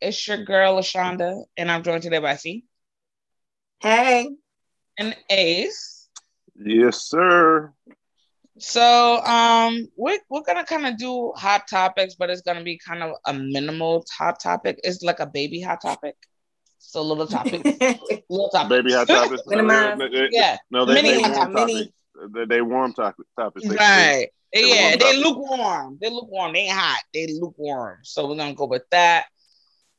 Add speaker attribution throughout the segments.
Speaker 1: It's your girl Lashonda, and I'm joined today by C
Speaker 2: Hey.
Speaker 1: and Ace.
Speaker 3: Yes, sir.
Speaker 1: So um we're we're gonna kind of do hot topics, but it's gonna be kind of a minimal hot topic. It's like a baby hot topic. So little topic. little topic.
Speaker 3: Baby hot topics.
Speaker 2: Minimize.
Speaker 3: No,
Speaker 1: Yeah.
Speaker 3: No, they,
Speaker 1: Mini
Speaker 3: they warm
Speaker 2: topic.
Speaker 3: topics. They, they warm topic, topics. They-
Speaker 1: Right.
Speaker 3: they
Speaker 1: yeah, they lukewarm. They lukewarm. They ain't hot. They lukewarm. So we're gonna go with that.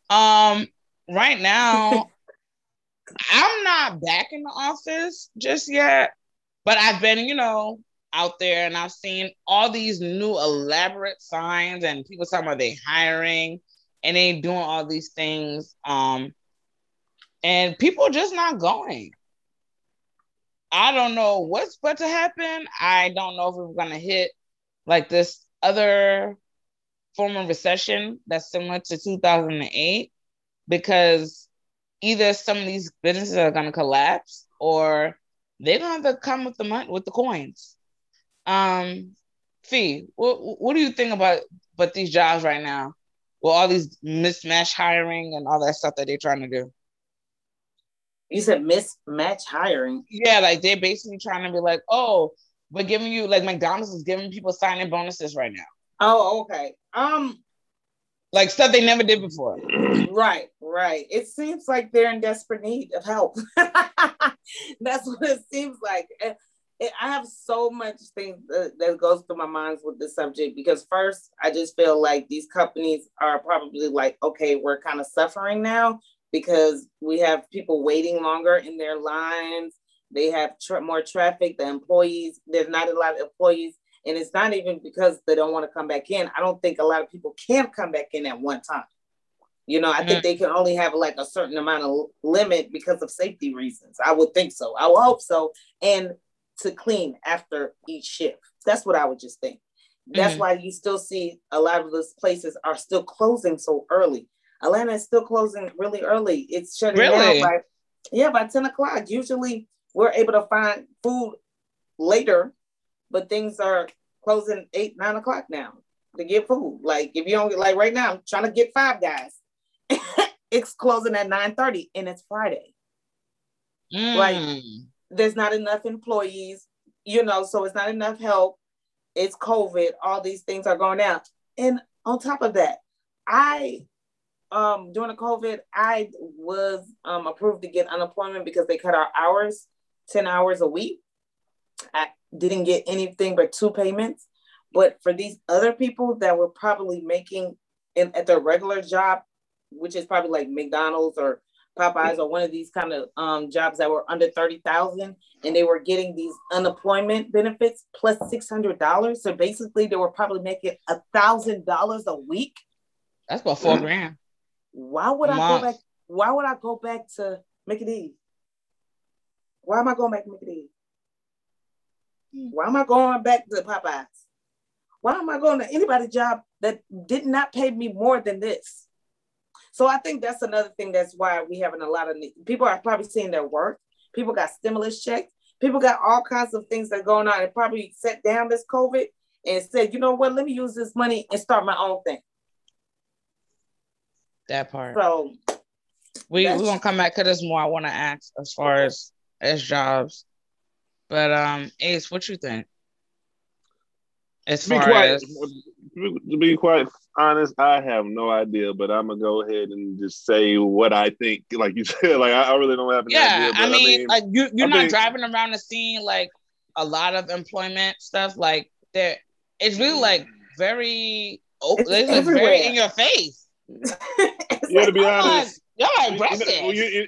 Speaker 1: Um, right now, I'm not back in the office just yet, but I've been, you know, out there and I've seen all these new elaborate signs and people talking about they hiring and they doing all these things. Um, and people just not going. I don't know what's about to happen. I don't know if we're gonna hit like this other form of recession that's similar to 2008 because either some of these businesses are gonna collapse or they're have to come with the money with the coins. Um, Fee, what what do you think about but these jobs right now? With all these mismatch hiring and all that stuff that they're trying to do.
Speaker 2: You said mismatch hiring.
Speaker 1: Yeah, like they're basically trying to be like, oh, we're giving you like McDonald's is giving people signing bonuses right now,
Speaker 2: Oh, okay. Um,
Speaker 1: like stuff they never did before.
Speaker 2: right, right. It seems like they're in desperate need of help. That's what it seems like. It, I have so much things that, that goes through my mind with this subject because first, I just feel like these companies are probably like, okay, we're kind of suffering now because we have people waiting longer in their lines. They have tra- more traffic. The employees, there's not a lot of employees, and it's not even because they don't want to come back in. I don't think a lot of people can come back in at one time. You know, I think they can only have like a certain amount of limit because of safety reasons. I would think so. I would hope so. And to clean after each shift. That's what I would just think. That's
Speaker 1: Mhm.
Speaker 2: why you still see a lot of those places are still closing so early. Atlanta is still closing really early. It's shutting
Speaker 1: Really?
Speaker 2: down by yeah, by 10 o'clock. Usually we're able to find food later, but things are closing eight, nine o'clock now to get food. Like if you don't get like right now, I'm trying to get five guys. it's closing at 9 30 and it's Friday. Like,
Speaker 1: Mm.
Speaker 2: There's not enough employees, you know, so it's not enough help. It's COVID, all these things are going out. And on top of that, I um during the COVID, I was um approved to get unemployment because they cut our hours 10 hours a week. I didn't get anything but two payments. But for these other people that were probably making in, at their regular job, which is probably like McDonald's or Popeyes or one of these kind of um, jobs that were under 30,000 and they were getting these unemployment benefits $600. So basically they were probably making a thousand dollars a week.
Speaker 1: That's about four grand.
Speaker 2: Why would I
Speaker 1: Month.
Speaker 2: go back? Why would I go back to Mickey D's? Why am I going back to Mickey D's? Why am I going back to Popeyes? Why am I going to anybody's job that did not pay me more than this? So I think that's another thing. That's why we having a lot of people are probably seeing their work. People got stimulus checks. People got all kinds of things that are going on. And probably set down this COVID and said, you know what? Let me use this money and start my own thing.
Speaker 1: That part.
Speaker 2: So
Speaker 1: We we're gonna come back to this more. I want to ask as far as as jobs, but um, Ace, what you think? As
Speaker 3: To be
Speaker 1: far
Speaker 3: quite,
Speaker 1: as
Speaker 3: to be quite honest, I have no idea, but I'm gonna go ahead and just say what I think. Like you said, like I, I really don't have an
Speaker 1: yeah,
Speaker 3: idea. But
Speaker 1: I mean, like you you're
Speaker 3: I
Speaker 1: not
Speaker 3: think-
Speaker 1: driving around the scene like a lot of employment stuff. Like there, it's really like very open,
Speaker 2: It's
Speaker 1: it's like very in your face.
Speaker 2: it's
Speaker 3: yeah, to be
Speaker 1: I'm like,
Speaker 3: honest,
Speaker 1: y'all
Speaker 3: you- you know, well, you,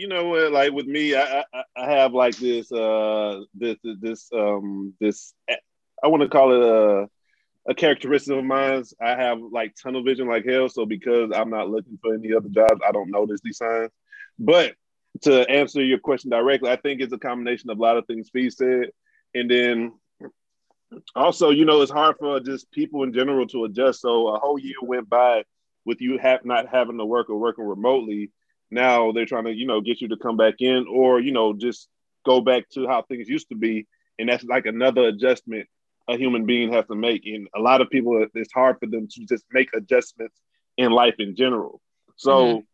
Speaker 3: you, know what? Like with me, I, I I have like this uh this this um this I want to call it a a characteristic of mine. I have like tunnel vision like hell. So because I'm not looking for any other jobs, I don't notice these signs. But to answer your question directly, I think it's a combination of a lot of things Fee said. And then also, you know, it's hard for just people in general to adjust. So a whole year went by with you have not having to work or working remotely. Now they're trying to, you know, get you to come back in or, you know, just go back to how things used to be. And that's like another adjustment a human being has to make. And a lot of people, it's hard for them to just make adjustments in life in general. So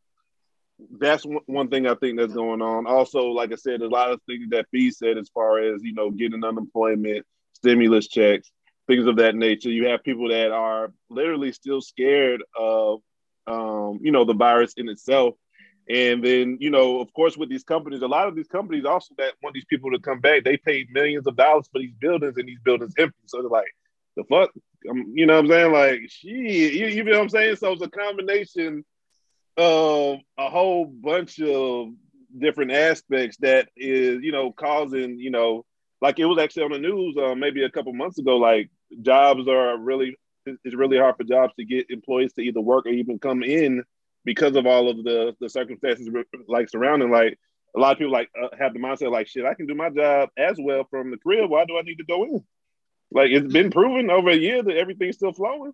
Speaker 3: mm-hmm. that's one thing I think that's going on. Also, like I said, a lot of things that B said as far as, you know, getting unemployment, stimulus checks, things of that nature. You have people that are literally still scared of, um, you know, the virus in itself. And then, you know, of course, with these companies, a lot of these companies also that want these people to come back, they paid millions of dollars for these buildings and these buildings empty. So they're like, the fuck? Um, you know what I'm saying? Like, shit, you, you know what I'm saying? So it's a combination of a whole bunch of different aspects that is, you know, causing, you know, like it was actually on the news uh, maybe a couple months ago. Like jobs are really it's really hard for jobs to get employees to either work or even come in because of all of the the circumstances like surrounding. Like a lot of people like uh, have the mindset like shit. I can do my job as well from the crib. Why do I need to go in? Like it's been proven over a year that everything's still flowing.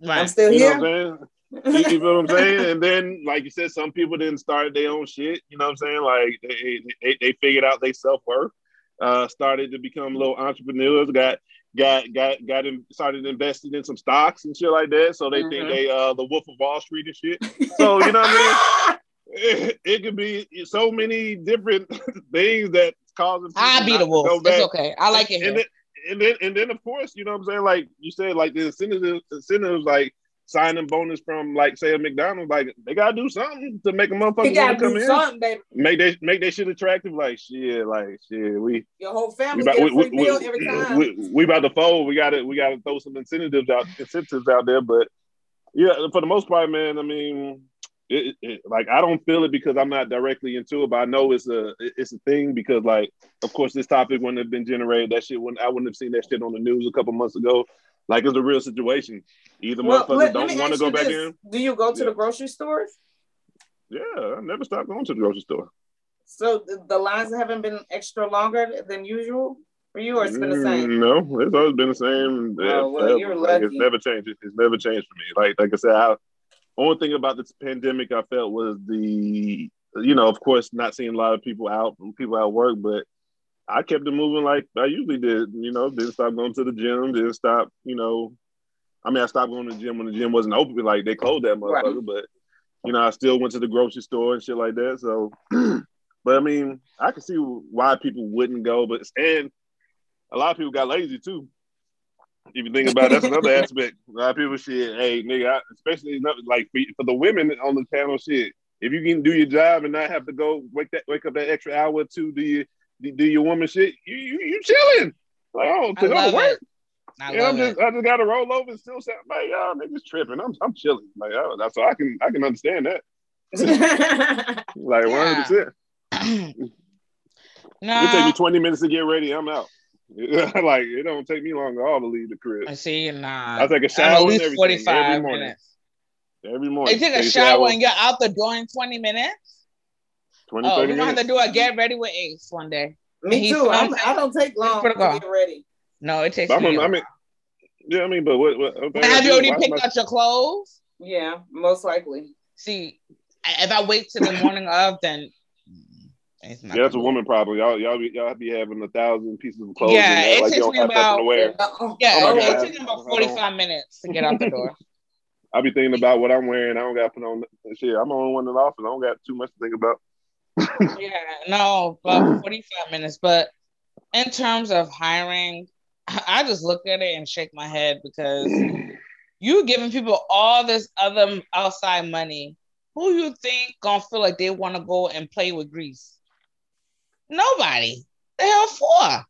Speaker 2: Right. I'm still
Speaker 3: you
Speaker 2: here.
Speaker 3: Know what I'm saying? you know what I'm saying? And then, like you said, some people didn't start their own shit. You know what I'm saying? Like they they, they figured out their self worth uh, started to become little entrepreneurs, got got got got in, started investing in some stocks and shit like that. So they mm-hmm. think they uh the Wolf of Wall Street and shit. So you know what I mean? It, it could be so many different things that causing.
Speaker 1: I be the wolf. It's okay. I like it.
Speaker 3: And then, and then and then of course, you know what I'm saying? Like you said, like the incentives, incentives like signing bonus from like say a McDonald's, like they gotta do something to make a motherfucker
Speaker 2: gotta come in. Something, baby.
Speaker 3: Make they make that shit attractive. Like shit, like shit. We
Speaker 2: your whole family we, get a free we, meal we, every time.
Speaker 3: We, we about to fold. We gotta we gotta throw some incentives out incentives out there. But yeah, for the most part, man. I mean, it, it, like I don't feel it because I'm not directly into it, but I know it's a it's a thing because like of course this topic wouldn't have been generated. That shit wouldn't I wouldn't have seen that shit on the news a couple months ago. Like it's a real situation. Either well, motherfuckers let, don't want to go back this. in.
Speaker 2: Do you go to yeah. the grocery stores?
Speaker 3: Yeah, I never stopped going to the grocery store.
Speaker 2: So the, lines haven't been extra longer than usual for you, or it's been the same?
Speaker 3: Mm, no, it's always been the same.
Speaker 2: Oh, well, you're lucky.
Speaker 3: Like, it's never changed. It's never changed for me. Like like I said, I, only thing about this pandemic I felt was the you know, of course, not seeing a lot of people out, people at work, but I kept it moving like I usually did. You know, didn't stop going to the gym. Didn't stop. You know, I mean, I stopped going to the gym when the gym wasn't open. Like they closed that motherfucker. Right. But you know, I still went to the grocery store and shit like that. So, but I mean, I can see why people wouldn't go. But and a lot of people got lazy too. If you think about it, that's another aspect. A lot of people shit, hey nigga, I, especially like for, for the women on the panel, shit. If you can do your job and not have to go wake that wake up that extra hour or two, do you do your woman shit, you you, you chilling. Like, oh, to go to work. I yeah, I'm just it. I just gotta roll over and still say, like, y'all niggas tripping. I'm I'm chilling. Like, oh, that's so I can I can understand that. like one hundred percent. No, it take me twenty minutes to get ready. I'm out. like it don't take me long at all to leave the crib.
Speaker 1: I see, nah.
Speaker 3: I take a shower at least forty five minutes. Every morning.
Speaker 1: They take a shower, shower and get out the door in twenty minutes. 20, oh, we're gonna have to do a get ready with Ace one day.
Speaker 2: Me too. I'm, I do not take long to get ready.
Speaker 1: No, it takes.
Speaker 3: I mean, I mean, yeah, I mean, but what? what
Speaker 1: okay, have you already picked my... out your clothes?
Speaker 2: Yeah, most likely.
Speaker 1: See, if I wait till the morning of, then
Speaker 3: yeah, that's a woman problem. Y'all, y'all, be, y'all be having a thousand pieces of clothes.
Speaker 1: Yeah,
Speaker 3: it
Speaker 1: like takes me about. Oh yeah, oh it takes me about forty-five minutes to get out the door.
Speaker 3: I be thinking about what I'm wearing. I don't got to put on shit. I'm on one in the office. I don't got too much to think about
Speaker 1: yeah, no, about 45 minutes. But in terms of hiring, I just look at it and shake my head because you giving people all this other outside money. Who you think gonna feel like they want to go and play with grease? Nobody. The hell for?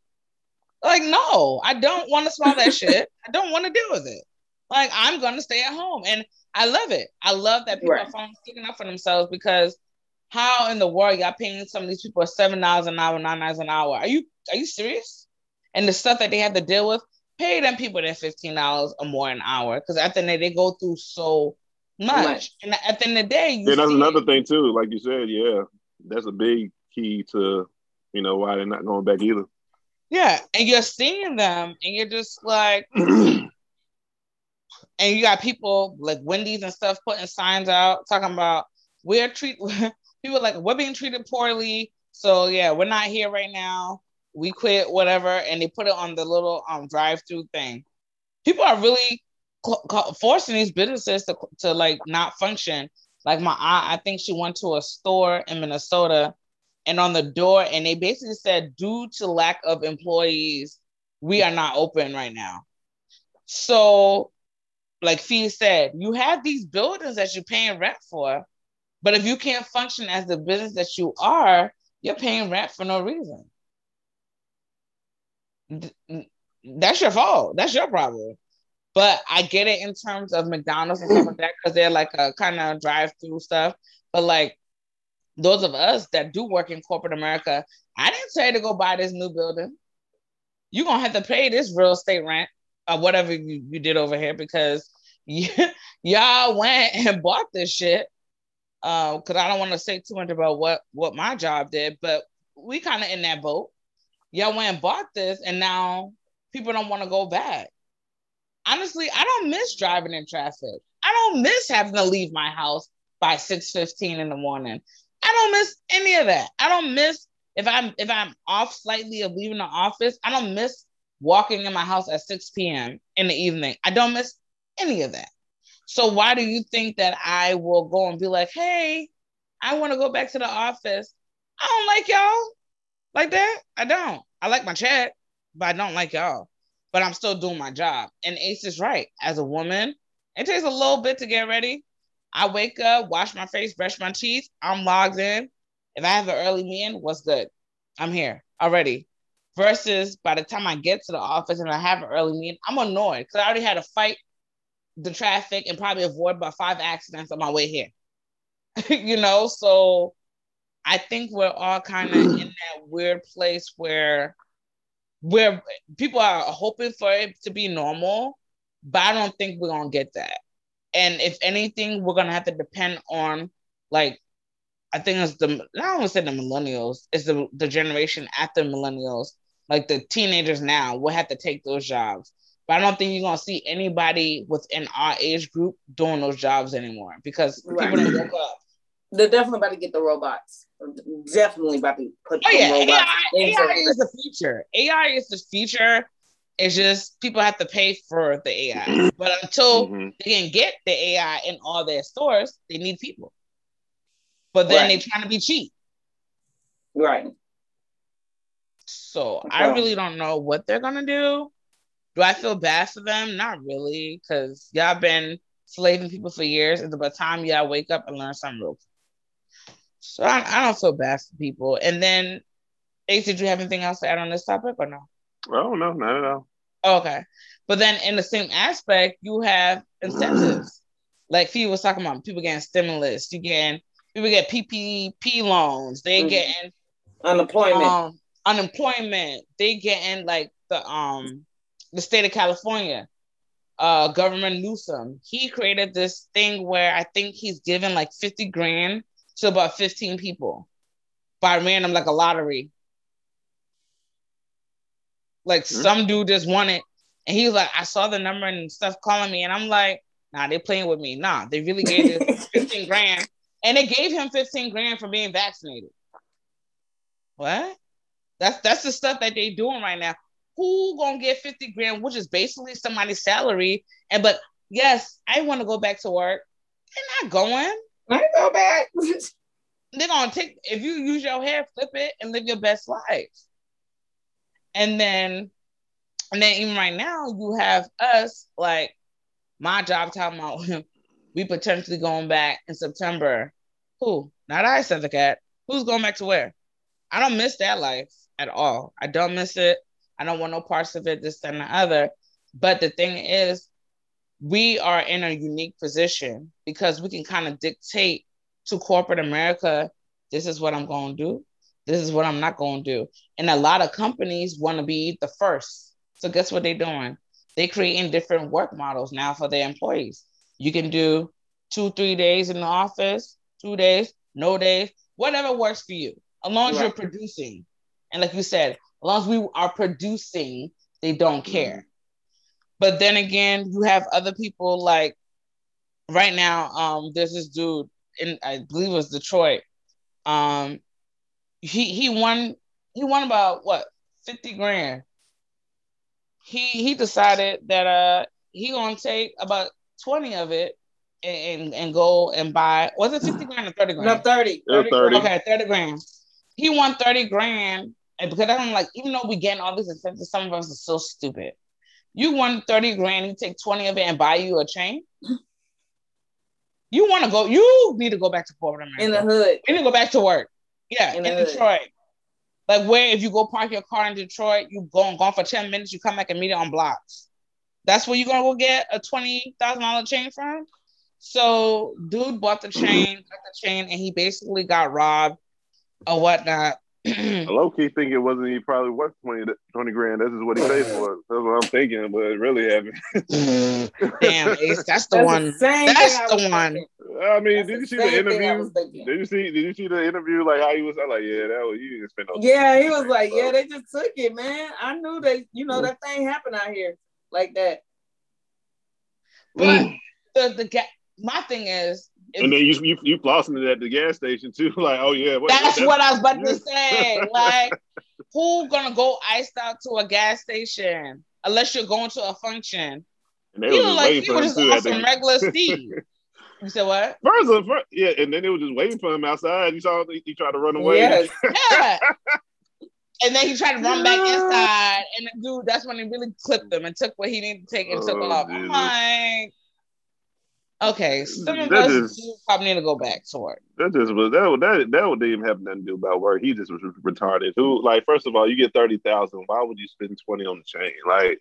Speaker 1: Like, no, I don't want to smell that shit. I don't want to deal with it. Like, I'm gonna stay at home, and I love it. I love that people right. are finally sticking up for themselves because how in the world y'all paying some of these people seven dollars an hour, nine dollars an hour? Are you are you serious? And the stuff that they have to deal with, pay them people that fifteen dollars or more an hour because at the end of the day, they go through so much.
Speaker 2: Much.
Speaker 1: And at the end of the day, you
Speaker 3: Yeah, that's
Speaker 1: see-
Speaker 3: another thing too. Like you said, yeah, that's a big key to you know why they're not going back either.
Speaker 1: Yeah, and you're seeing them, and you're just like, and you got people like Wendy's and stuff putting signs out talking about we're treat people like we're being treated poorly. So yeah, we're not here right now. We quit, whatever, and they put it on the little um drive-through thing. People are really co- co- forcing these businesses to to like not function. Like my aunt, I think she went to a store in Minnesota, and on the door, and they basically said, due to lack of employees, we are not open right now. So, like Fee said, you have these buildings that you're paying rent for, but if you can't function as the business that you are, you're paying rent for no reason. That's your fault. That's your problem. But I get it in terms of McDonald's and stuff like that because they're like a kind of drive-through stuff. But like those of us that do work in corporate America, I didn't say to go buy this new building. You're gonna have to pay this real estate rent or whatever you, you did over here because y'all went and bought this shit. Uh, because I don't want to say too much about what what my job did, but we kind of in that boat. Y'all went and bought this, and now people don't want to go back. Honestly, I don't miss driving in traffic. I don't miss having to leave my house by 6:15 in the morning. I don't miss any of that. I don't miss if I'm if I'm off slightly of leaving the office. I don't miss walking in my house at 6 p.m. in the evening. I don't miss any of that. So why do you think that I will go and be like, hey, I want to go back to the office? I don't like y'all like that. I don't. I like my check, but I don't like y'all. But I'm still doing my job. And Ace is right. As a woman, it takes a little bit to get ready. I wake up, wash my face, brush my teeth. I'm logged in. If I have an early meeting, what's good? I'm here already. Versus by the time I get to the office and I have an early meeting, I'm annoyed because I already had a fight the traffic and probably avoid about five accidents on my way here. you know, so I think we're all kind of in that weird place where where people are hoping for it to be normal, but I don't think we're gonna get that. And if anything, we're gonna have to depend on like I think it's the I don't want to say the millennials, it's the the generation after millennials, like the teenagers now will have to take those jobs. But I don't think you're gonna see anybody within our age group doing those jobs anymore because
Speaker 2: Right.
Speaker 1: people don't woke up.
Speaker 2: They're definitely about to get the robots. Definitely about to put
Speaker 1: Oh
Speaker 2: the
Speaker 1: yeah,
Speaker 2: robots
Speaker 1: AI, AI is the future. AI is the future. It's just people have to pay for the AI. But until
Speaker 3: Mhm.
Speaker 1: they can get the AI in all their stores, they need people. But then
Speaker 2: Right.
Speaker 1: they're trying to be cheap.
Speaker 2: right.
Speaker 1: So I really don't know what they're gonna do. Do I feel bad for them? Not really, because y'all been slaving people for years. And by the time y'all wake up and learn something real quick. So I, I don't feel bad for people. And then Ace, did you have anything else to add on this topic or no?
Speaker 3: Oh no, not at all.
Speaker 1: Okay. But then in the same aspect, you have incentives. like Fee was talking about people getting stimulus, you getting people get PPP loans, they
Speaker 2: Mhm.
Speaker 1: getting
Speaker 2: Unemployment.
Speaker 1: um unemployment, they getting like the um the state of California, uh government Newsom. He created this thing where I think he's given like 50 grand to about 15 people by random like a lottery. Like
Speaker 3: Hmm.
Speaker 1: some dude just won it. And he was like, I saw the number and stuff calling me. And I'm like, nah, they playing with me. Nah, they really gave this 15 grand. And they gave him 15 grand for being vaccinated. What? That's that's the stuff that they doing right now. Who gonna get 50 grand, which is basically somebody's salary? And but yes, I want to go back to work. They're not going.
Speaker 2: I go back.
Speaker 1: They're gonna take if you use your hair, flip it, and live your best life. And then, and then even right now, you have us like my job talking about we potentially going back in September. Who? Not I, said the cat. Who's going back to where? I don't miss that life at all. I don't miss it. I don't want no parts of it, this and the other. But the thing is, we are in a unique position because we can kind of dictate to corporate America, this is what I'm going to do. This is what I'm not going to do. And a lot of companies want to be the first. So guess what they're doing? They're creating different work models now for their employees. You can do two, three days in the office, two days, no days, whatever works for you, as long as
Speaker 2: Right.
Speaker 1: you're producing. And like you said, long as we are producing, they don't care. But then again, you have other people like right now. Um, there's this dude in I believe it was Detroit. Um, he he won he won about what fifty grand. He he decided that uh he gonna take about twenty of it and and, and go and buy was it fifty grand or thirty grand?
Speaker 2: No, 30.
Speaker 3: Yeah,
Speaker 2: 30.
Speaker 3: 30.
Speaker 1: Okay, 30 grand. He won 30 grand. Because I'm like, even though we getting all these incentives, some of us are so stupid. You won 30 grand, you take 20 of it and buy you a chain. You want to go, you need to go back to corporate America.
Speaker 2: In the hood.
Speaker 1: you need to go back to work. Yeah,
Speaker 2: In
Speaker 1: in,
Speaker 2: the hood.
Speaker 1: Detroit. Like where if you go park your car in Detroit, you go and gone for 10 minutes, you come back and meet it on blocks. That's where you're gonna go get a twenty thousand dollar chain from. So dude bought the chain, got the chain, and he basically got robbed or whatnot.
Speaker 3: I low key think it wasn't he probably worth 20, 20 grand. That's just what he paid for. That's what I'm thinking, but it really happened.
Speaker 1: Damn, Ace, that's the
Speaker 2: That's
Speaker 1: one.
Speaker 2: the same
Speaker 1: That's
Speaker 2: thing I
Speaker 1: the one.
Speaker 2: thinking.
Speaker 3: I mean,
Speaker 2: That's
Speaker 3: did you see the
Speaker 2: same thing I
Speaker 3: interview? Did you see? Did you see the interview? Like how he was? I'm like, yeah, that was you didn't spend no.
Speaker 2: Yeah, he was like,
Speaker 3: bro.
Speaker 2: yeah, they just took it, man. I knew that, you know, that thing happened out here like that.
Speaker 1: But mm. the the my thing is, if-
Speaker 3: And then you you you flossing it at the gas station too. Like, oh yeah, what,
Speaker 1: that's
Speaker 3: that-
Speaker 1: what I was about to say. Like, who gonna go iced out to a gas station unless you're going to a function?
Speaker 3: And they
Speaker 1: He
Speaker 3: was
Speaker 1: like
Speaker 3: waiting
Speaker 1: he
Speaker 3: for
Speaker 1: was
Speaker 3: him
Speaker 1: just on some regular Steve. You said what?
Speaker 3: First of all, yeah, and then they were just waiting for him outside. You saw he, he tried to run away.
Speaker 2: Yes.
Speaker 1: Yeah. And then he tried to run back inside, and the dude, that's when he really clipped him and took what he needed to take and took
Speaker 3: Oh,
Speaker 1: off. I'm
Speaker 3: Jesus.
Speaker 1: like, okay, some of
Speaker 3: That
Speaker 1: us probably need to go back to work.
Speaker 3: That just was that that that would didn't even have nothing to do about work. He just was retarded. Who like first of all, you get thirty thousand. Why would you spend twenty on the chain? Like,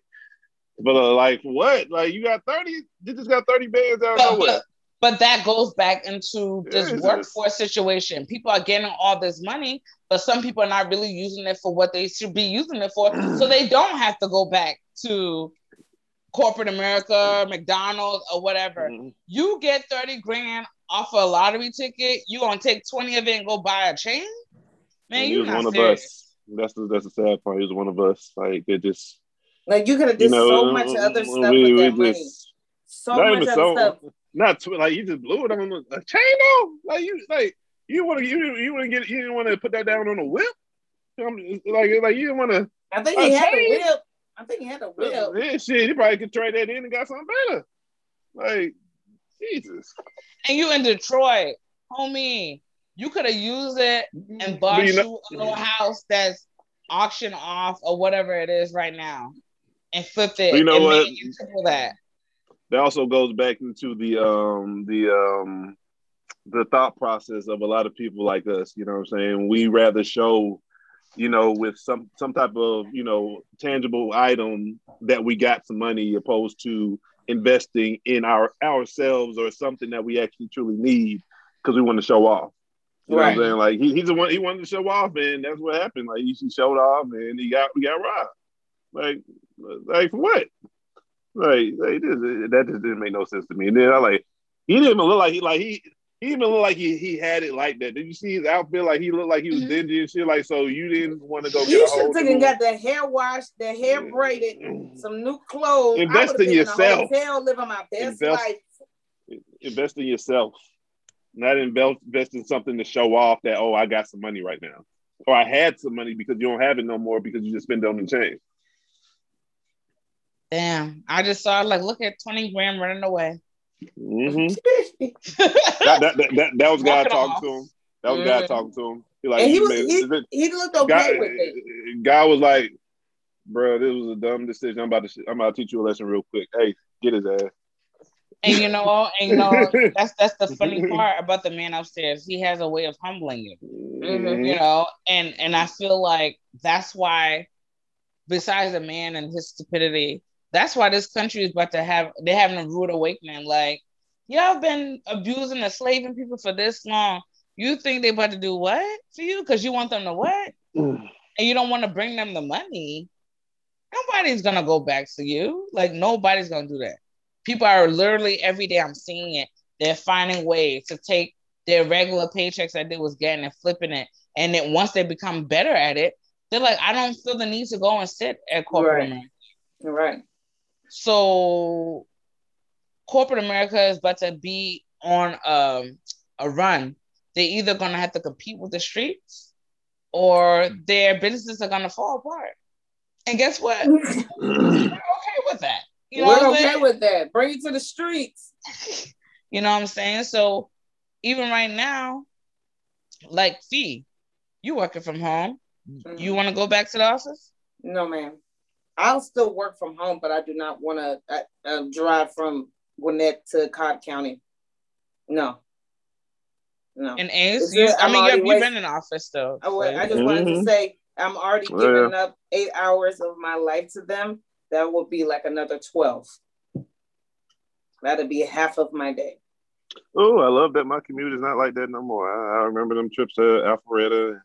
Speaker 3: but uh, like what? Like you got thirty? You just got thirty bands out of
Speaker 1: But,
Speaker 3: nowhere.
Speaker 1: but, but that goes back into this
Speaker 3: Jesus.
Speaker 1: workforce situation. People are getting all this money, but some people are not really using it for what they should be using it for. so they don't have to go back to corporate America, McDonald's, or whatever.
Speaker 3: Mhm.
Speaker 1: You get 30 grand off a lottery ticket, you gonna take 20 of it and go buy a chain? Man,
Speaker 3: he
Speaker 1: you
Speaker 3: was
Speaker 1: not
Speaker 3: one of us. That's the that's the sad part. He was one of us. Like it just
Speaker 2: Like you could have
Speaker 3: you know
Speaker 2: so much other stuff
Speaker 3: we,
Speaker 2: with
Speaker 3: we
Speaker 2: that money.
Speaker 3: just
Speaker 2: So
Speaker 3: not
Speaker 2: much other
Speaker 3: so
Speaker 2: stuff.
Speaker 3: not tw- like you just blew it on the a chain though. Like you like you want to you you want to get you didn't want to put that down on a whip. Um, Like like you didn't want to.
Speaker 2: I think
Speaker 3: A
Speaker 2: he had a whip. I think he had a whip.
Speaker 3: Yeah, shit. You probably could trade that in and got something better. Like Jesus.
Speaker 1: And you in Detroit, homie, you could have used it and bought
Speaker 3: But
Speaker 1: you,
Speaker 3: you
Speaker 1: a little house that's auction off or whatever it is right now and flipped it
Speaker 3: But you know
Speaker 1: and
Speaker 3: what?
Speaker 1: made you that.
Speaker 3: that also goes back into the um the um the thought process of a lot of people like us you know what i'm saying we rather show you know with some some type of you know tangible item that we got some money opposed to investing in our ourselves or something that we actually truly need because we want to show off. You know
Speaker 2: Right.
Speaker 3: what i'm saying? Like he, he's the one he wanted to show off and that's what happened. Like he, he showed off and he got we got robbed. Like like for what? Like, like this, that just didn't make no sense to me. And then I like he didn't even look like he like he he even look like he he had it like that. Did you see his outfit? Like he looked like he was
Speaker 1: Mhm.
Speaker 3: dingy and shit. Like so you didn't want to go get
Speaker 2: should have got the hair washed, the hair braided, some new clothes.
Speaker 3: Invest in yourself.
Speaker 2: In hotel, living my best
Speaker 3: Invest-
Speaker 2: life.
Speaker 3: invest in yourself. Not invest invest in something to show off that oh I got some money right now. Or I had some money because you don't have it no more because you just spend it on the chain.
Speaker 1: Damn. I just saw like look at 20 grand running away.
Speaker 3: Hmm That, that, that, that, that was God talking
Speaker 1: off.
Speaker 3: to him. That was God
Speaker 2: Mhm.
Speaker 3: talking to him. He like
Speaker 2: and he was
Speaker 3: man,
Speaker 2: he,
Speaker 3: it-
Speaker 2: he looked okay
Speaker 3: God,
Speaker 2: with it.
Speaker 3: God was like, bro, this was a dumb decision. I'm about to I'm about to teach you a lesson real quick. Hey, get his ass.
Speaker 1: And you know, and you know, that's that's the funny part about the man upstairs. He has a way of humbling you.
Speaker 3: Mhm.
Speaker 1: you know and and i feel like that's why besides the man and his stupidity that's why this country is about to have they're having a rude awakening like y'all been abusing and slaving people for this long you think they about to do what for you because you want them to what mm. and you don't want to bring them the money Nobody's gonna go back to you. Like nobody's gonna do that. People are literally every day. I'm seeing it. They're finding ways to take their regular paychecks that they was getting and flipping it. And then once they become better at it, they're like, I don't feel the need to go and sit at corporate
Speaker 2: Right.
Speaker 1: America.
Speaker 2: Right.
Speaker 1: So corporate America is about to be on um, a run. They're either gonna have to compete with the streets or their businesses are gonna fall apart. And guess what? We're okay with that. You know
Speaker 2: We're
Speaker 1: what I'm
Speaker 2: okay
Speaker 1: saying?
Speaker 2: with that. Bring it to the streets.
Speaker 1: You know what I'm saying? So even right now, like Fee, you working from home. You want to go back to the office?
Speaker 2: No, ma'am. I'll still work from home, but I do not want to uh, uh, drive from Gwinnett to Cobb County. No. No.
Speaker 1: And Ace,
Speaker 2: Is
Speaker 1: you, I mean, you've, you've been in office though.
Speaker 2: I, wa-
Speaker 1: so-
Speaker 2: I just wanted to
Speaker 3: Mhm.
Speaker 2: say I'm already giving up eight hours of my life to them. That would be like another 12. That'd be half of my day.
Speaker 3: Oh, I love that my commute is not like that no more. I, I remember them trips to Alpharetta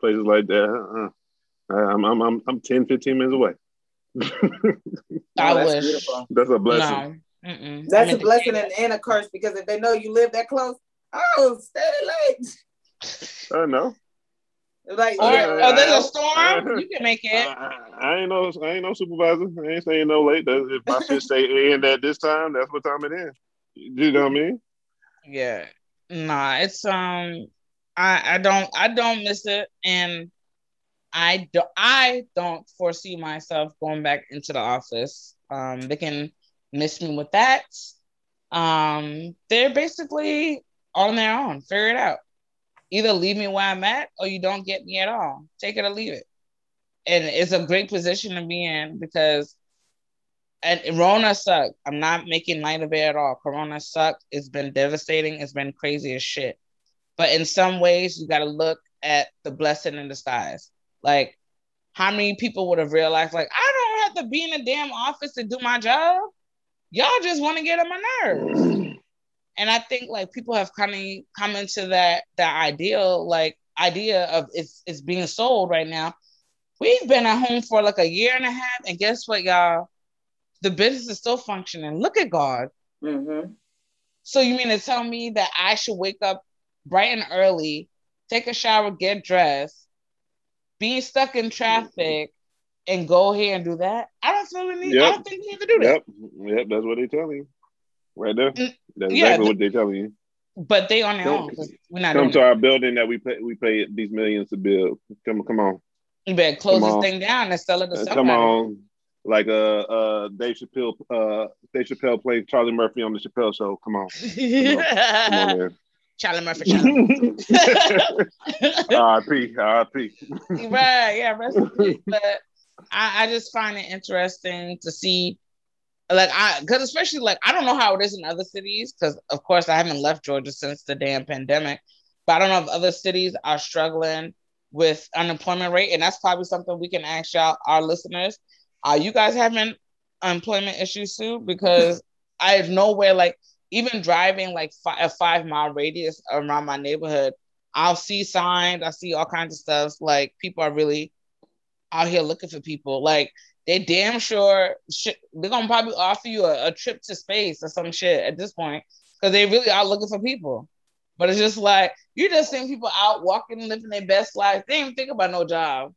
Speaker 3: places like that. Uh-uh. I'm, I'm, I'm, I'm 10, 15 minutes away.
Speaker 1: I
Speaker 2: Oh, that's
Speaker 1: wish.
Speaker 2: beautiful.
Speaker 3: That's a blessing.
Speaker 1: No.
Speaker 2: That's a blessing and, and a curse because if they know you live that close, oh, stay late.
Speaker 3: I know.
Speaker 2: Like,
Speaker 1: Or,
Speaker 2: yeah,
Speaker 1: or there's
Speaker 3: I-
Speaker 1: a storm, you can make it.
Speaker 3: I, I ain't no, I ain't no supervisor. I ain't saying no late. That- If my shit say in at this time, that's what time it is. You know what I mean?
Speaker 1: Yeah. Nah, it's um I I don't I don't miss it and I do I don't foresee myself going back into the office. Um they can miss me with that. Um they're basically on their own. Figure it out. Either leave me where I'm at or you don't get me at all. Take it or leave it. And it's a great position to be in because and Rona sucked. I'm not making light of it at all. Corona sucked. It's been devastating. It's been crazy as shit. But in some ways, you got to look at the blessing in disguise. Like, how many people would have realized, like, I don't have to be in a damn office to do my job. Y'all just want to get on my nerves. And I think like people have kind of come into that that ideal like idea of it's it's being sold right now. We've been at home for like a year and a half, and guess what, y'all? The business is still functioning. Look at God.
Speaker 2: Mm-hmm.
Speaker 1: So you mean to tell me that I should wake up bright and early, take a shower, get dressed, being stuck in traffic, and go here and do that? I don't feel the need. I
Speaker 3: Yep.
Speaker 1: don't think we have to do that.
Speaker 3: Yep, yep. That's what they tell you, right there.
Speaker 1: Mm,
Speaker 3: That's
Speaker 1: yeah,
Speaker 3: exactly
Speaker 1: the-
Speaker 3: what they telling you.
Speaker 1: But they on their
Speaker 3: Come-
Speaker 1: own we're not
Speaker 3: Come to
Speaker 1: it.
Speaker 3: our building that we pay we pay these millions to build. Come come on,
Speaker 1: You better close
Speaker 3: come
Speaker 1: this
Speaker 3: on.
Speaker 1: thing down and sell it to
Speaker 3: Uh,
Speaker 1: somebody.
Speaker 3: come on. Like uh uh Dave Chappelle uh Dave Chappelle played Charlie Murphy on the Chappelle show. Come on, come on, man.
Speaker 1: Charlie Murphy. Charlie.
Speaker 3: R.I.P. R.I.P.
Speaker 1: right, yeah, rest. But I, I just find it interesting to see, like, I because especially like I don't know how it is in other cities because of course I haven't left Georgia since the damn pandemic, but I don't know if other cities are struggling with unemployment rate, and that's probably something we can ask y'all, our listeners. Are you guys having unemployment issues too? Because I have nowhere like even driving like fi- a five mile radius around my neighborhood, I'll see signs, I see all kinds of stuff. Like people are really out here looking for people. Like they damn sure shit, they're gonna probably offer you a, a trip to space or some shit at this point because they really are looking for people. But it's just like you just seeing people out walking, living their best life. They ain't even think about no job.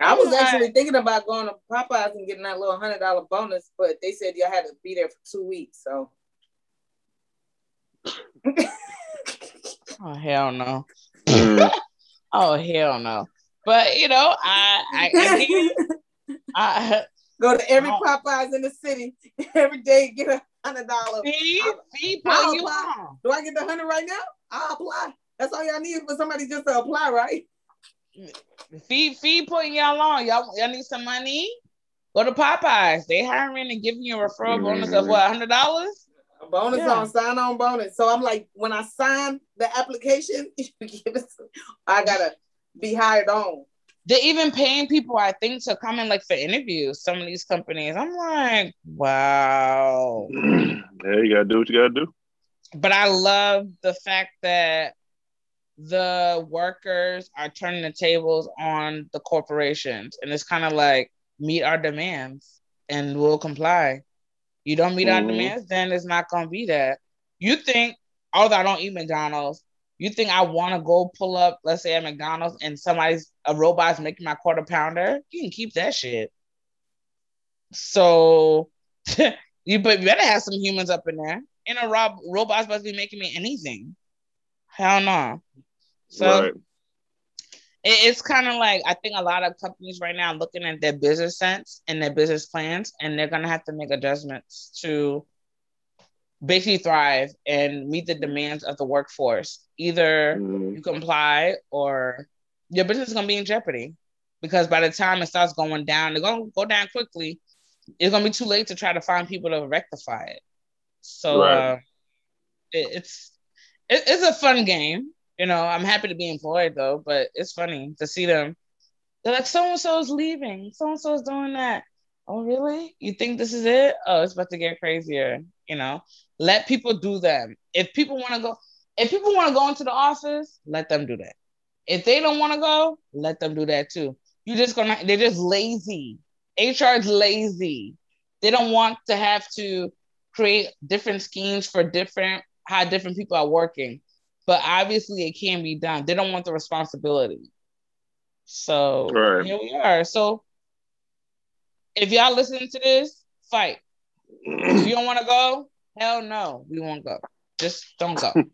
Speaker 2: I was actually thinking about going to Popeyes and getting that little hundred dollar bonus, but they said y'all had to be there for two weeks. So
Speaker 1: Oh hell no.
Speaker 3: Mm.
Speaker 1: Oh hell no. But you know, I I, I, I
Speaker 2: go to every
Speaker 1: Oh.
Speaker 2: Popeyes in the city every day, get a hundred dollar.
Speaker 1: see, see,
Speaker 2: I'll
Speaker 1: you
Speaker 2: apply.
Speaker 1: on.
Speaker 2: Do I get the hundred right now? I'll apply. That's all y'all need for somebody just to apply, right?
Speaker 1: Fee, fee putting y'all on. Y'all, y'all need some money? Go to Popeyes. They hiring and giving you a referral bonus of what, hundred dollars?
Speaker 2: A bonus
Speaker 1: Yeah.
Speaker 2: on sign on bonus. So I'm like, when I sign the application, you give it I gotta be hired on.
Speaker 1: They're even paying people, I think, to come in like for interviews. Some of these companies. I'm like, wow.
Speaker 3: Yeah, you gotta do what you gotta do.
Speaker 1: But I love the fact that the workers are turning the tables on the corporations, and it's kind of like meet our demands and we'll comply. You don't meet
Speaker 3: Mhm.
Speaker 1: our demands, then it's not gonna be that. You think, although I don't eat McDonald's, you think I want to go pull up, let's say at McDonald's, and somebody's a robot's making my quarter pounder? You can keep that shit. So you but you better have some humans up in there. And a rob robot's supposed to be making me anything. Hell no. So
Speaker 3: right.
Speaker 1: It, it's kind of like I think a lot of companies right now are looking at their business sense and their business plans, and they're gonna have to make adjustments to basically thrive and meet the demands of the workforce. Either
Speaker 3: Mhm.
Speaker 1: you comply or your business is gonna be in jeopardy because by the time it starts going down, they're gonna go down quickly. It's gonna be too late to try to find people to rectify it. So
Speaker 3: Right.
Speaker 1: uh, it, it's it, it's a fun game. You know, I'm happy to be employed though, but it's funny to see them. They're like, so and so is leaving, so and so is doing that. Oh, really? You think this is it? Oh, it's about to get crazier. You know, let people do them. If people want to go, if people want to go into the office, let them do that. If they don't want to go, let them do that too. You just gonna, they're just lazy. HR is lazy. They don't want to have to create different schemes for different how different people are working. But obviously, it can be done. They don't want the responsibility. So
Speaker 3: Right.
Speaker 1: here we are. So if y'all listening to this, fight. If you don't want to go, hell no, we won't go. Just don't go.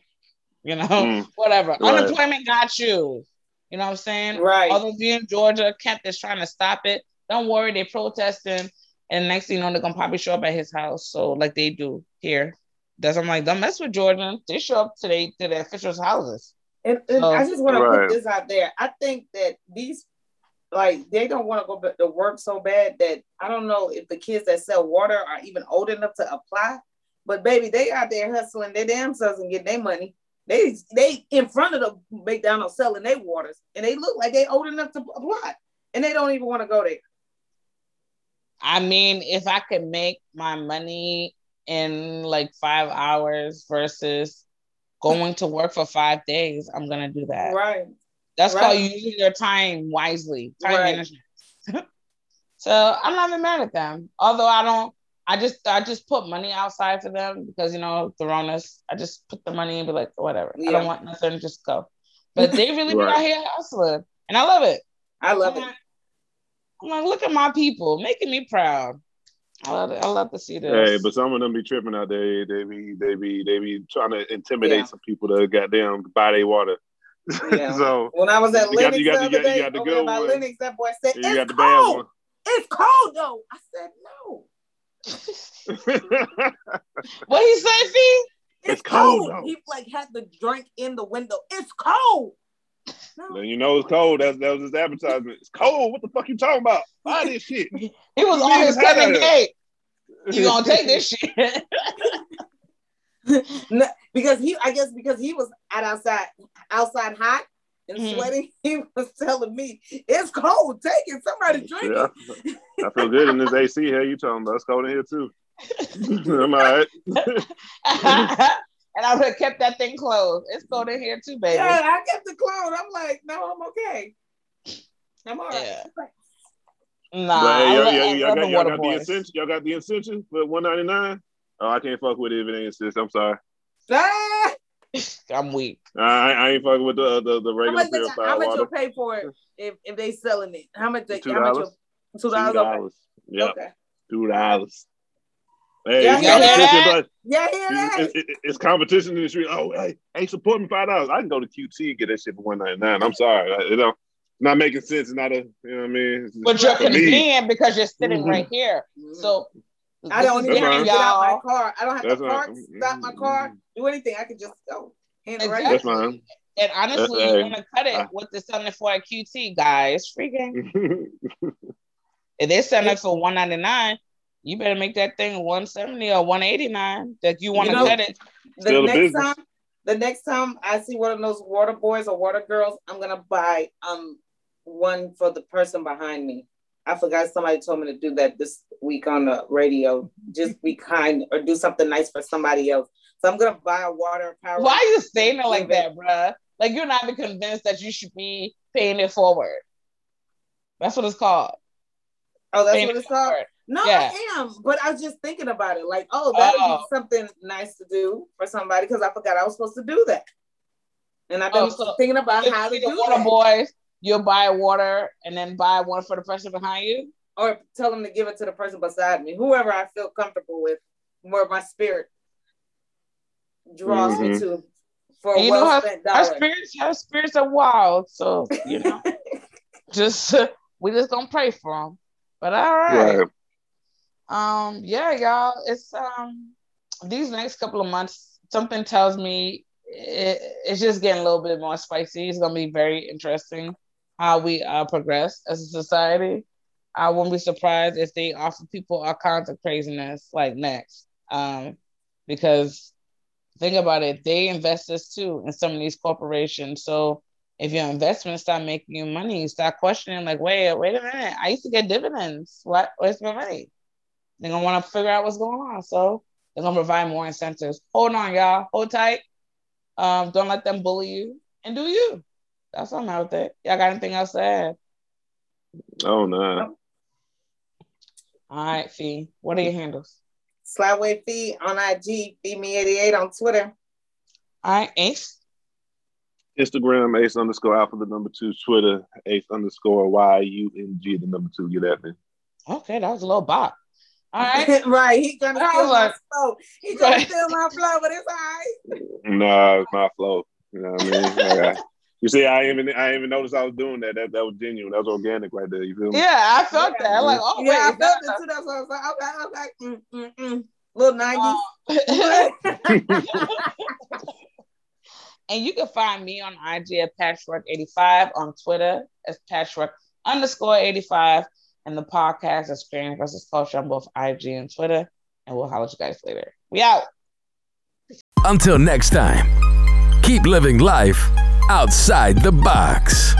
Speaker 1: You know,
Speaker 3: Mm.
Speaker 1: whatever.
Speaker 3: Right.
Speaker 1: Unemployment got you. You know what I'm saying?
Speaker 2: Right.
Speaker 1: All of you in Georgia, Kemp is trying to stop it. Don't worry, they're protesting. And next thing you know, they're gonna probably show up at his house. So like they do here. That's I'm like, don't mess with Jordan. They show up today they to the officials' houses.
Speaker 2: And, and
Speaker 1: So-
Speaker 2: I just want to put this out there. I think that these, like, they don't want to go to work so bad that I don't know if the kids that sell water are even old enough to apply. But baby, they out there hustling their damn selves and getting their money. They they in front of the McDonald's selling their waters, and they look like they old enough to apply, and they don't even want to go there.
Speaker 1: I mean, if I could make my money in like five hours versus going to work for five days, I'm gonna do that.
Speaker 2: Right.
Speaker 1: That's
Speaker 2: Right.
Speaker 1: called using your time wisely, time
Speaker 2: Right.
Speaker 1: management. so I'm not even mad at them. Although I don't, I just I just put money outside for them because you know the Ronas. I just put the money and be like, whatever. I don't want nothing, just go. But they really be
Speaker 3: Right.
Speaker 1: out here hustling, and I love it.
Speaker 2: I love
Speaker 1: I'm
Speaker 2: it.
Speaker 1: like, I'm like, look at my people, making me proud. I love. I love to see this.
Speaker 3: Hey, but some of them be tripping out there. They be they be they be trying to intimidate
Speaker 2: Yeah.
Speaker 3: some people to goddamn buy their water.
Speaker 2: Yeah.
Speaker 3: so
Speaker 2: When I was at
Speaker 3: You got-
Speaker 2: Lenox
Speaker 3: you got-
Speaker 2: the
Speaker 3: you got- you got the
Speaker 2: over
Speaker 3: good one.
Speaker 2: Lenox, that boy said,
Speaker 3: you
Speaker 2: "It's
Speaker 3: got the bad
Speaker 2: cold. It's cold though." I said, "No,
Speaker 1: what he say, Fee?
Speaker 2: it's,
Speaker 3: It's cold,
Speaker 2: cold." He like had the drink in the window. It's cold. No.
Speaker 3: then you know it's cold. That's that was his advertisement. It's cold. What the fuck you talking about? Buy this shit.
Speaker 1: He was on his
Speaker 3: it's hot
Speaker 1: seventh
Speaker 3: out
Speaker 1: gate. You gonna take this shit?
Speaker 2: No, because he, I guess, because he was at outside, outside hot and
Speaker 1: Mhm.
Speaker 2: sweating. He was telling me it's cold. Take it. Somebody drink
Speaker 3: Yeah.
Speaker 2: it.
Speaker 3: I feel good in this AC. Hell, you talking about? It's cold in here too. I'm all right.
Speaker 1: And I would have kept that thing closed. It's cold in here too, baby.
Speaker 2: Yeah, I kept the clothes. I'm like, no, I'm okay. I'm all right.
Speaker 1: Yeah.
Speaker 3: But
Speaker 1: Nah,
Speaker 3: hey,
Speaker 1: I
Speaker 3: y'all, y'all, y'all got,
Speaker 1: the
Speaker 3: y'all got the
Speaker 1: boys.
Speaker 3: Essentia. Y'all got the Essentia for 199. Oh, I can't fuck with it if it ain't Essentia. I'm sorry.
Speaker 2: Ah,
Speaker 1: I'm weak.
Speaker 3: I, I ain't fucking with the the, the
Speaker 2: how
Speaker 3: regular
Speaker 2: much, they,
Speaker 3: purified
Speaker 2: how much
Speaker 3: water.
Speaker 2: you'll pay for it if, if they selling it? How much? They,
Speaker 3: Two
Speaker 2: how much?
Speaker 3: dollars.
Speaker 2: you'll- Two
Speaker 3: Two
Speaker 2: dollars. Okay.
Speaker 3: Yep.
Speaker 2: Okay.
Speaker 3: Two dollars. Hey,
Speaker 2: Yeah,
Speaker 3: it's
Speaker 2: yeah,
Speaker 3: competition,
Speaker 1: yeah.
Speaker 3: but
Speaker 2: Yeah, hear that?
Speaker 3: it's, it's, it's competition in the street. Oh, hey, hey, support me five dollars. I can go to QT and get that shit for one ninety nine. I'm sorry, I- you know, not making sense. It's not a, you know what I mean. It's
Speaker 1: But you're
Speaker 3: for me.
Speaker 1: convenient because you're sitting
Speaker 3: Mhm.
Speaker 1: right here. So
Speaker 2: I don't
Speaker 1: this
Speaker 2: even have to get out my
Speaker 1: y'all.
Speaker 2: car. I don't have
Speaker 3: That's
Speaker 2: to
Speaker 3: not-
Speaker 2: park, stop my car, do anything. I can just go. Hand it right
Speaker 3: That's fine.
Speaker 1: And honestly,
Speaker 3: Uh,
Speaker 1: you want to cut it
Speaker 3: uh,
Speaker 1: with the selling for at QT, guys. Free game. If they're selling it for one ninety nine, you better make that thing one seventy or one eighty nine. That you want to
Speaker 2: You know-
Speaker 1: cut it.
Speaker 2: The
Speaker 3: Still
Speaker 2: next
Speaker 3: business.
Speaker 2: time, the next time I see one of those water boys or water girls, I'm gonna buy um one for the person behind me. I forgot somebody told me to do that this week on the radio. Just be kind or do something nice for somebody else. So I'm gonna buy a water power.
Speaker 1: Why are you saying it like that, bruh? Like you're not even convinced that you should be paying it forward. That's what it's called.
Speaker 2: Oh, that's what it's called. No,
Speaker 1: Yeah.
Speaker 2: I am, but I was just thinking about it. Like, oh, that would
Speaker 1: Oh.
Speaker 2: be something nice to do for somebody because I forgot I was supposed to do that. And I've been
Speaker 1: Oh, so
Speaker 2: thinking about how to
Speaker 1: be the
Speaker 2: do
Speaker 1: water
Speaker 2: that.
Speaker 1: boys. You'll buy water and then buy one for the person behind you.
Speaker 2: or tell them to give it to the person beside me, whoever I feel comfortable with, where my spirit draws me
Speaker 3: Mhm.
Speaker 2: to for
Speaker 1: And you know
Speaker 2: well spent
Speaker 1: Our spirits, our spirits are wild. So you know, just we just gonna pray for them. But all right.
Speaker 3: Right.
Speaker 1: Um, yeah, y'all. It's um these next couple of months, something tells me it, it's just getting a little bit more spicy. It's gonna be very interesting how we uh progress as a society. I wouldn't be surprised if they offer people all kinds of craziness like next. Um, because think about it, they invest this too in some of these corporations. So if your investments start making you money, you start questioning, like, wait, wait a minute, I used to get dividends. What where's my money? They're gonna want to figure out what's going on. So they're gonna provide more incentives. Hold on, y'all. Hold tight. Um, don't let them bully you and do you. That's what I'm out there. Y'all got anything else to add?
Speaker 3: Oh no.
Speaker 1: All right, Fee. What are your handles?
Speaker 2: Slyway Fee on IG, Feed Me 88 on Twitter.
Speaker 1: All right, Ace.
Speaker 3: Instagram ace underscore alpha the number two. Twitter ace underscore y u n g the number two. Get at me.
Speaker 1: Okay, that was a little bop. All right.
Speaker 2: right, he gonna
Speaker 1: I
Speaker 2: steal
Speaker 1: was
Speaker 2: my flow. He gonna
Speaker 1: Right.
Speaker 2: steal my flow, but it's all right.
Speaker 3: Nah, it's my flow. You know what I mean? Like, I- you see, I even I ain't even noticed I was doing that. That that was genuine. That was organic right there. You feel me?
Speaker 1: Yeah, I felt that. I'm like, oh,
Speaker 2: yeah, I felt
Speaker 1: that-
Speaker 2: it too. That's what I was like. Okay, okay. Mm, mm, mm. Little 90s.
Speaker 1: Um, and you can find me on IG at Patchwork85 on Twitter as Patchwork underscore 85 and the podcast is Screen versus Culture on both IG and Twitter. And we'll holler at you guys later. We out.
Speaker 4: Until next time, keep living life outside the box.